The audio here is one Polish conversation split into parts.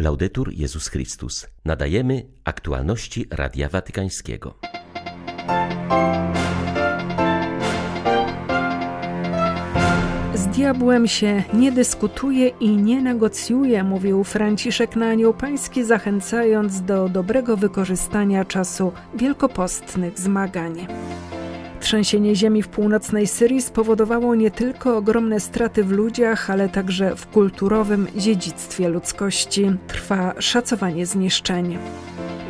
Laudetur Jezus Chrystus. Nadajemy aktualności Radia Watykańskiego. Z diabłem się nie dyskutuje i nie negocjuje, mówił Franciszek na Anioł Pański, zachęcając do dobrego wykorzystania czasu wielkopostnych zmagań. Trzęsienie ziemi w północnej Syrii spowodowało nie tylko ogromne straty w ludziach, ale także w kulturowym dziedzictwie ludzkości. Trwa szacowanie zniszczeń.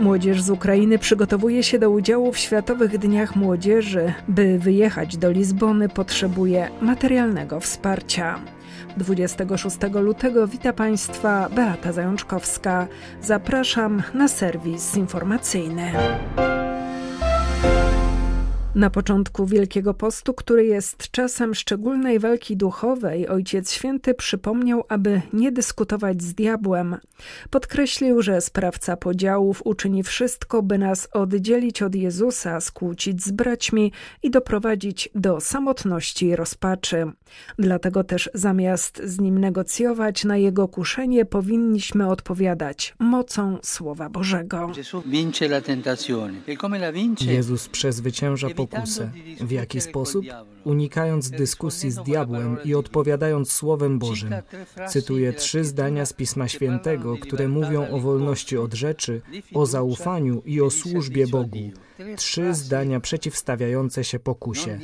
Młodzież z Ukrainy przygotowuje się do udziału w Światowych Dniach Młodzieży. By wyjechać do Lizbony, potrzebuje materialnego wsparcia. 26 lutego wita Państwa Beata Zajączkowska. Zapraszam na serwis informacyjny. Na początku Wielkiego Postu, który jest czasem szczególnej walki duchowej, Ojciec Święty przypomniał, aby nie dyskutować z diabłem. Podkreślił, że sprawca podziałów uczyni wszystko, by nas oddzielić od Jezusa, skłócić z braćmi i doprowadzić do samotności i rozpaczy. Dlatego też zamiast z nim negocjować na jego kuszenie, powinniśmy odpowiadać mocą Słowa Bożego. Jezus przezwycięża pokusę. W jaki sposób? Unikając dyskusji z diabłem i odpowiadając Słowem Bożym. Cytuję trzy zdania z Pisma Świętego, które mówią o wolności od rzeczy, o zaufaniu i o służbie Bogu. Trzy zdania przeciwstawiające się pokusie.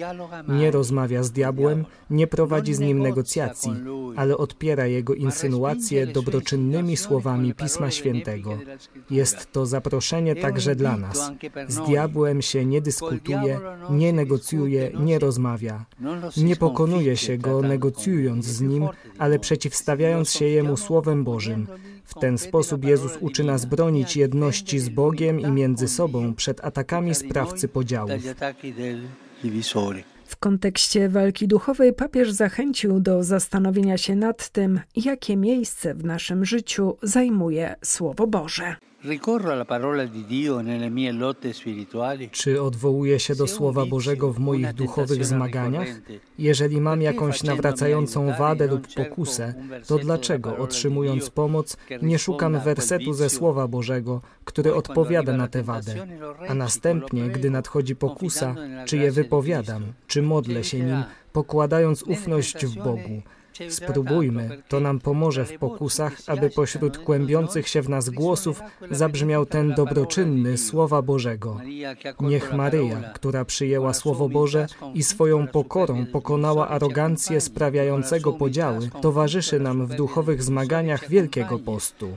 Nie rozmawia z diabłem, nie prowadzi z nim negocjacji, ale odpiera jego insynuacje dobroczynnymi słowami Pisma Świętego. Jest to zaproszenie także dla nas. Z diabłem się nie dyskutuje, nie negocjuje, nie rozmawia. Nie pokonuje się go negocjując z nim, ale przeciwstawiając się jemu Słowem Bożym. W ten sposób Jezus uczy nas bronić jedności z Bogiem i między sobą przed atakami sprawcy podziałów. W kontekście walki duchowej papież zachęcił do zastanowienia się nad tym, jakie miejsce w naszym życiu zajmuje Słowo Boże. Czy odwołuję się do Słowa Bożego w moich duchowych zmaganiach? Jeżeli mam jakąś nawracającą wadę lub pokusę, to dlaczego, otrzymując pomoc, nie szukam wersetu ze Słowa Bożego, który odpowiada na tę wadę? A następnie, gdy nadchodzi pokusa, czy je wypowiadam, czy modlę się nim, pokładając ufność w Bogu? Spróbujmy, to nam pomoże w pokusach, aby pośród kłębiących się w nas głosów zabrzmiał ten dobroczynny Słowa Bożego. Niech Maryja, która przyjęła Słowo Boże i swoją pokorą pokonała arogancję sprawiającego podziały, towarzyszy nam w duchowych zmaganiach Wielkiego Postu.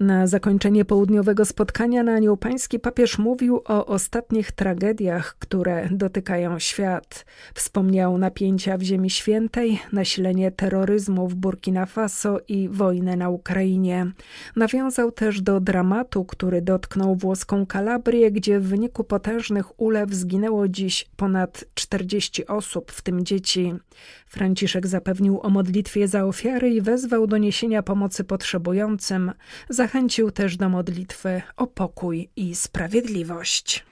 Na zakończenie południowego spotkania na Anioł Pański papież mówił o ostatnich tragediach, które dotykają świat. Wspomniał napięcia w Ziemi Świętej, nasilenie terroryzmu w Burkina Faso i wojnę na Ukrainie. Nawiązał też do dramatu, który dotknął włoską Kalabrię, gdzie w wyniku potężnych ulew zginęło dziś ponad 40 osób, w tym dzieci. Franciszek zapewnił o modlitwie za ofiary i wezwał do niesienia pomocy potrzebującym. Zachęcił też do modlitwy o pokój i sprawiedliwość.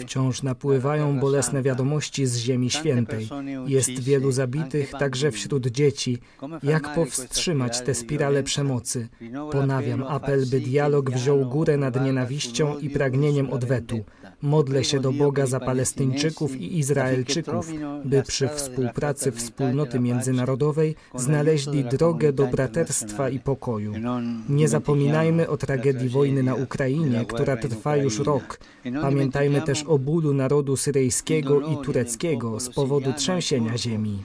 Wciąż napływają bolesne wiadomości z Ziemi Świętej. Jest wielu zabitych, także wśród dzieci. Jak powstrzymać tę spiralę przemocy? Ponawiam apel, by dialog wziął górę nad nienawiścią i pragnieniem odwetu. Modlę się do Boga za Palestyńczyków i Izraelczyków, by przy współpracy wspólnoty międzynarodowej znaleźli drogę do braterstwa i pokoju. Nie zapominajmy o tragedii wojny na Ukrainie, która trwa już rok. Pamiętajmy też o bólu narodu syryjskiego i tureckiego z powodu trzęsienia ziemi.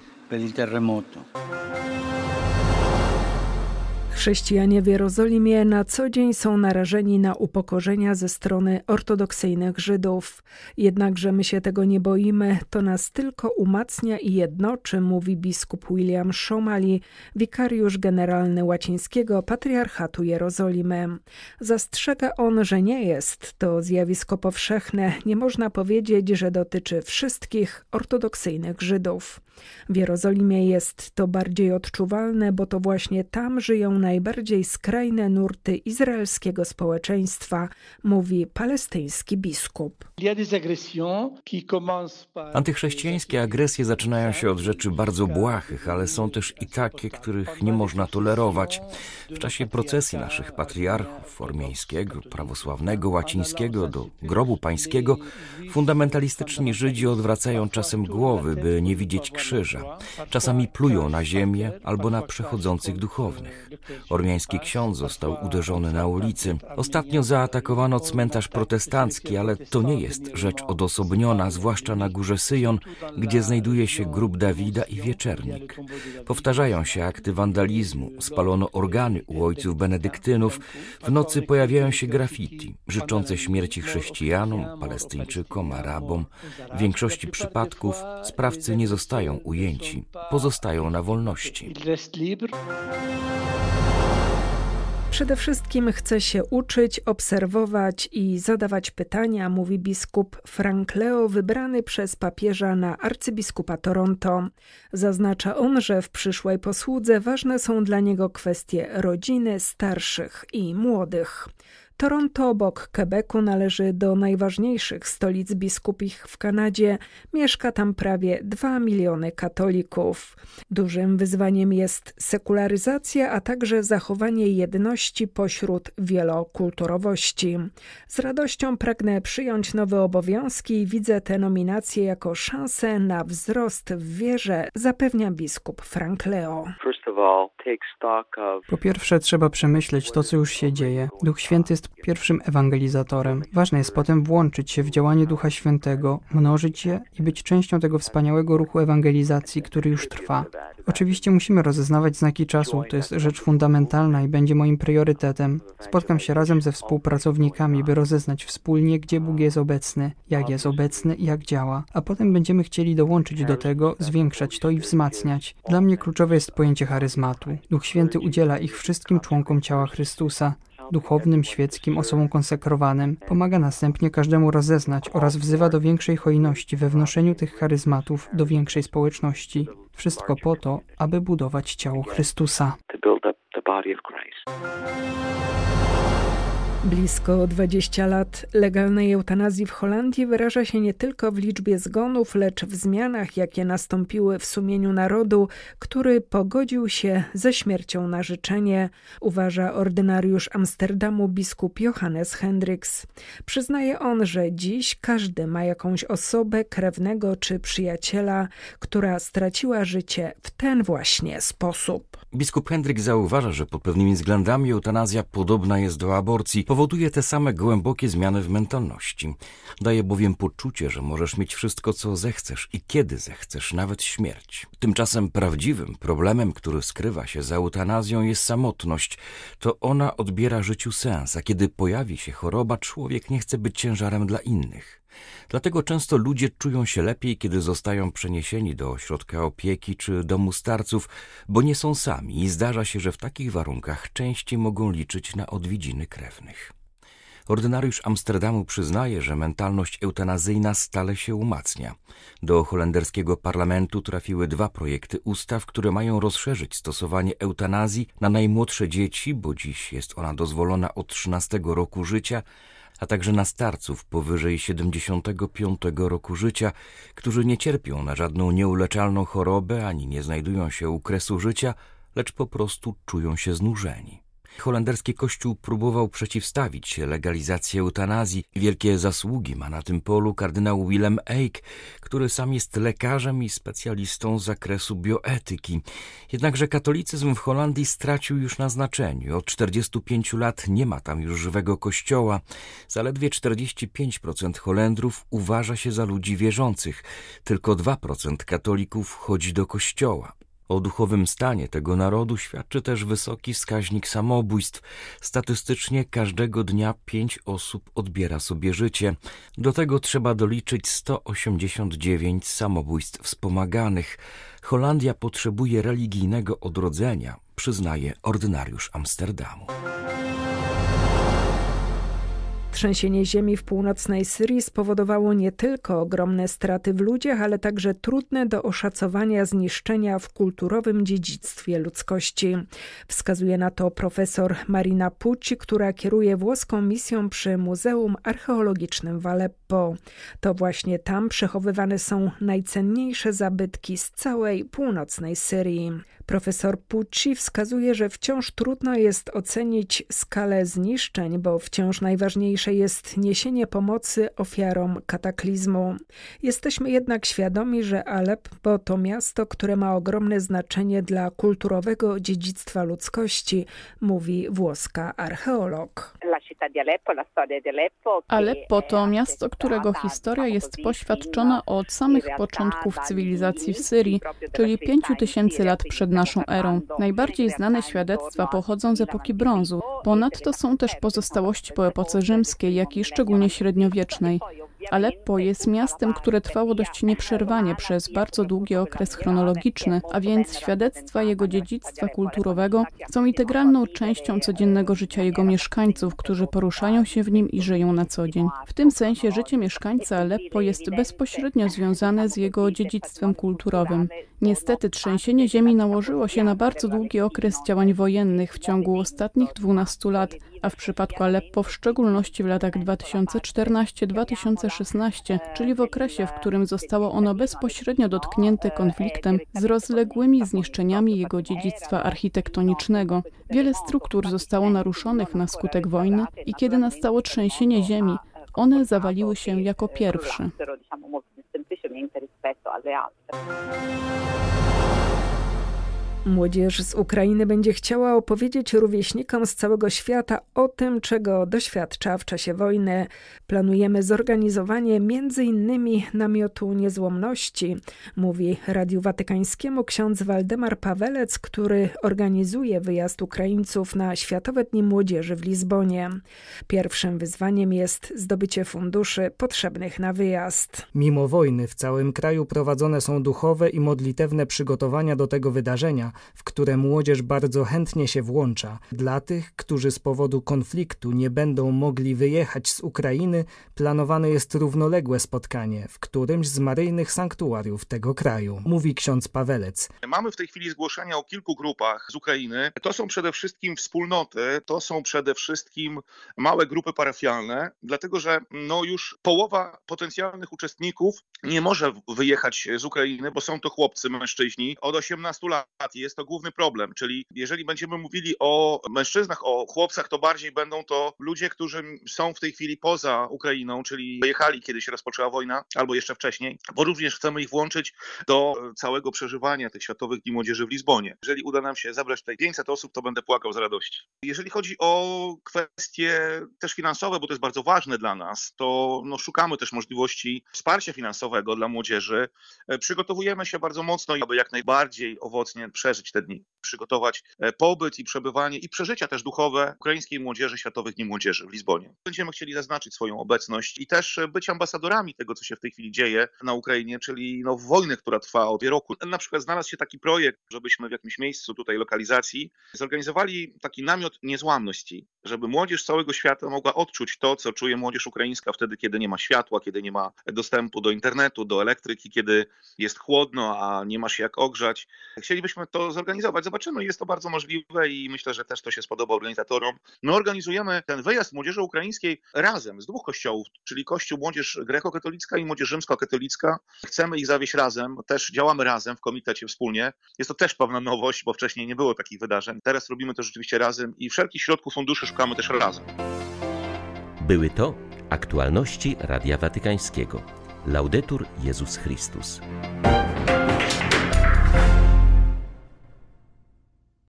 Chrześcijanie w Jerozolimie na co dzień są narażeni na upokorzenia ze strony ortodoksyjnych Żydów. Jednakże my się tego nie boimy, to nas tylko umacnia i jednoczy, mówi biskup William Szomali, wikariusz generalny łacińskiego patriarchatu Jerozolimy. Zastrzega on, że nie jest to zjawisko powszechne, nie można powiedzieć, że dotyczy wszystkich ortodoksyjnych Żydów. W Jerozolimie jest to bardziej odczuwalne, bo to właśnie tam żyją najbardziej skrajne nurty izraelskiego społeczeństwa, mówi palestyński biskup. Antychrześcijańskie agresje zaczynają się od rzeczy bardzo błahych, ale są też i takie, których nie można tolerować. W czasie procesji naszych patriarchów, ormiańskiego, prawosławnego, łacińskiego do grobu pańskiego, fundamentalistyczni Żydzi odwracają czasem głowy, by nie widzieć krzyża. Czasami plują na ziemię albo na przechodzących duchownych. Ormiański ksiądz został uderzony na ulicy. Ostatnio zaatakowano cmentarz protestancki, ale to nie jest rzecz odosobniona, zwłaszcza na górze Syjon, gdzie znajduje się grób Dawida i wieczernik. Powtarzają się akty wandalizmu, spalono organy u ojców benedyktynów, w nocy pojawiają się graffiti, życzące śmierci chrześcijanom, palestyńczykom, Arabom. W większości przypadków sprawcy nie zostają ujęci, pozostają na wolności. Przede wszystkim chce się uczyć, obserwować i zadawać pytania, mówi biskup Frank Leo, wybrany przez papieża na arcybiskupa Toronto. Zaznacza on, że w przyszłej posłudze ważne są dla niego kwestie rodziny, starszych i młodych. Toronto obok Quebecu należy do najważniejszych stolic biskupich w Kanadzie. Mieszka tam prawie 2 miliony katolików. Dużym wyzwaniem jest sekularyzacja, a także zachowanie jedności pośród wielokulturowości. Z radością pragnę przyjąć nowe obowiązki i widzę tę nominację jako szansę na wzrost w wierze, zapewnia biskup Frank Leo. Po pierwsze trzeba przemyśleć to, co już się dzieje. Duch Święty jest pierwszym ewangelizatorem. Ważne jest potem włączyć się w działanie Ducha Świętego, mnożyć je i być częścią tego wspaniałego ruchu ewangelizacji, który już trwa. Oczywiście musimy rozeznawać znaki czasu, to jest rzecz fundamentalna i będzie moim priorytetem. Spotkam się razem ze współpracownikami, by rozeznać wspólnie, gdzie Bóg jest obecny, jak jest obecny i jak działa, a potem będziemy chcieli dołączyć do tego, zwiększać to i wzmacniać. Dla mnie kluczowe jest pojęcie charyzmatu. Duch Święty udziela ich wszystkim członkom ciała Chrystusa duchownym, świeckim, osobom konsekrowanym, pomaga następnie każdemu rozeznać oraz wzywa do większej hojności we wnoszeniu tych charyzmatów do większej społeczności. Wszystko po to, aby budować ciało Chrystusa. Blisko 20 lat legalnej eutanazji w Holandii wyraża się nie tylko w liczbie zgonów, lecz w zmianach, jakie nastąpiły w sumieniu narodu, który pogodził się ze śmiercią na życzenie, uważa ordynariusz Amsterdamu biskup Johannes Hendricks. Przyznaje on, że dziś każdy ma jakąś osobę, krewnego czy przyjaciela, która straciła życie w ten właśnie sposób. Biskup Hendryk zauważa, że pod pewnymi względami eutanazja podobna jest do aborcji. Powoduje te same głębokie zmiany w mentalności. Daje bowiem poczucie, że możesz mieć wszystko, co zechcesz i kiedy zechcesz, nawet śmierć. Tymczasem prawdziwym problemem, który skrywa się za eutanazją jest samotność. To ona odbiera życiu sens, a kiedy pojawi się choroba, człowiek nie chce być ciężarem dla innych. Dlatego często ludzie czują się lepiej, kiedy zostają przeniesieni do ośrodka opieki czy domu starców, bo nie są sami i zdarza się, że w takich warunkach częściej mogą liczyć na odwiedziny krewnych. Ordynariusz Amsterdamu przyznaje, że mentalność eutanazyjna stale się umacnia. Do holenderskiego parlamentu trafiły dwa projekty ustaw, które mają rozszerzyć stosowanie eutanazji na najmłodsze dzieci, bo dziś jest ona dozwolona od 13 roku życia, a także na starców powyżej 75 roku życia, którzy nie cierpią na żadną nieuleczalną chorobę ani nie znajdują się u kresu życia, lecz po prostu czują się znużeni. Holenderski kościół próbował przeciwstawić się legalizacji eutanazji. Wielkie zasługi ma na tym polu kardynał Willem Eyck, który sam jest lekarzem i specjalistą z zakresu bioetyki. Jednakże katolicyzm w Holandii stracił już na znaczeniu. Od 45 lat nie ma tam już żywego kościoła. Zaledwie 45% Holendrów uważa się za ludzi wierzących. Tylko 2% katolików chodzi do kościoła. O duchowym stanie tego narodu świadczy też wysoki wskaźnik samobójstw. Statystycznie każdego dnia pięć osób odbiera sobie życie. Do tego trzeba doliczyć 189 samobójstw wspomaganych. Holandia potrzebuje religijnego odrodzenia, przyznaje ordynariusz Amsterdamu. Trzęsienie ziemi w północnej Syrii spowodowało nie tylko ogromne straty w ludziach, ale także trudne do oszacowania zniszczenia w kulturowym dziedzictwie ludzkości. Wskazuje na to profesor Marina Pucci, która kieruje włoską misją przy Muzeum Archeologicznym w Aleppo. To właśnie tam przechowywane są najcenniejsze zabytki z całej północnej Syrii. Profesor Pucci wskazuje, że wciąż trudno jest ocenić skalę zniszczeń, bo wciąż najważniejsze jest niesienie pomocy ofiarom kataklizmu. Jesteśmy jednak świadomi, że Aleppo to miasto, które ma ogromne znaczenie dla kulturowego dziedzictwa ludzkości, mówi włoska archeolog. Aleppo to miasto, którego historia jest poświadczona od samych początków cywilizacji w Syrii, czyli pięciu tysięcy lat przed naszą erą. Najbardziej znane świadectwa pochodzą z epoki brązu. Ponadto są też pozostałości po epoce rzymskiej, jak i szczególnie średniowiecznej. Aleppo jest miastem, które trwało dość nieprzerwanie przez bardzo długi okres chronologiczny, a więc świadectwa jego dziedzictwa kulturowego są integralną częścią codziennego życia jego mieszkańców, którzy poruszają się w nim i żyją na co dzień. W tym sensie życie mieszkańca Aleppo jest bezpośrednio związane z jego dziedzictwem kulturowym. Niestety trzęsienie ziemi nałożyło się na bardzo długi okres działań wojennych w ciągu ostatnich 12 lat, a w przypadku Aleppo w szczególności w latach 2014-2016, czyli w okresie, w którym zostało ono bezpośrednio dotknięte konfliktem z rozległymi zniszczeniami jego dziedzictwa architektonicznego. Wiele struktur zostało naruszonych na skutek wojny i kiedy nastało trzęsienie ziemi, one zawaliły się jako pierwsze. Młodzież z Ukrainy będzie chciała opowiedzieć rówieśnikom z całego świata o tym, czego doświadcza w czasie wojny. Planujemy zorganizowanie m.in. namiotu niezłomności, mówi Radiu Watykańskiemu ksiądz Waldemar Pawelec, który organizuje wyjazd Ukraińców na Światowe Dni Młodzieży w Lizbonie. Pierwszym wyzwaniem jest zdobycie funduszy potrzebnych na wyjazd. Mimo wojny w całym kraju prowadzone są duchowe i modlitewne przygotowania do tego wydarzenia, w które młodzież bardzo chętnie się włącza. Dla tych, którzy z powodu konfliktu nie będą mogli wyjechać z Ukrainy, planowane jest równoległe spotkanie w którymś z maryjnych sanktuariów tego kraju, mówi ksiądz Pawelec. Mamy w tej chwili zgłoszenia o kilku grupach z Ukrainy. To są przede wszystkim wspólnoty, to są przede wszystkim małe grupy parafialne, dlatego że no już połowa potencjalnych uczestników nie może wyjechać z Ukrainy, bo są to chłopcy, mężczyźni od 18 lat jest to główny problem. Czyli jeżeli będziemy mówili o mężczyznach, o chłopcach, to bardziej będą to ludzie, którzy są w tej chwili poza Ukrainą, czyli wyjechali, kiedy się rozpoczęła wojna, albo jeszcze wcześniej, bo również chcemy ich włączyć do całego przeżywania tych Światowych Dni Młodzieży w Lizbonie. Jeżeli uda nam się zebrać tutaj 500 osób, to będę płakał z radości. Jeżeli chodzi o kwestie też finansowe, bo to jest bardzo ważne dla nas, to no, szukamy też możliwości wsparcia finansowego dla młodzieży. Przygotowujemy się bardzo mocno, aby jak najbardziej owocnie przeżyć te dni, przygotować e, pobyt i przebywanie i przeżycia też duchowe ukraińskiej młodzieży Światowych Dni Młodzieży w Lizbonie. Będziemy chcieli zaznaczyć swoją obecność i też e, być ambasadorami tego, co się w tej chwili dzieje na Ukrainie, czyli no, wojny, która trwa od roku. Na przykład znalazł się taki projekt, żebyśmy w jakimś miejscu tutaj lokalizacji zorganizowali taki namiot niezłamności, żeby młodzież całego świata mogła odczuć to, co czuje młodzież ukraińska wtedy, kiedy nie ma światła, kiedy nie ma dostępu do internetu, do elektryki, kiedy jest chłodno, a nie ma się jak ogrzać. Chcielibyśmy zorganizować. Zobaczymy, jest to bardzo możliwe i myślę, że też to się spodoba organizatorom. My organizujemy ten wyjazd młodzieży ukraińskiej razem z dwóch kościołów, czyli Kościół Młodzież Grekokatolicka i Młodzież Rzymskokatolicka. Chcemy ich zawieść razem, też działamy razem w komitecie wspólnie. Jest to też pewna nowość, bo wcześniej nie było takich wydarzeń. Teraz robimy to rzeczywiście razem i wszelkich środków funduszy szukamy też razem. Były to aktualności Radia Watykańskiego. Laudetur Jezus Chrystus.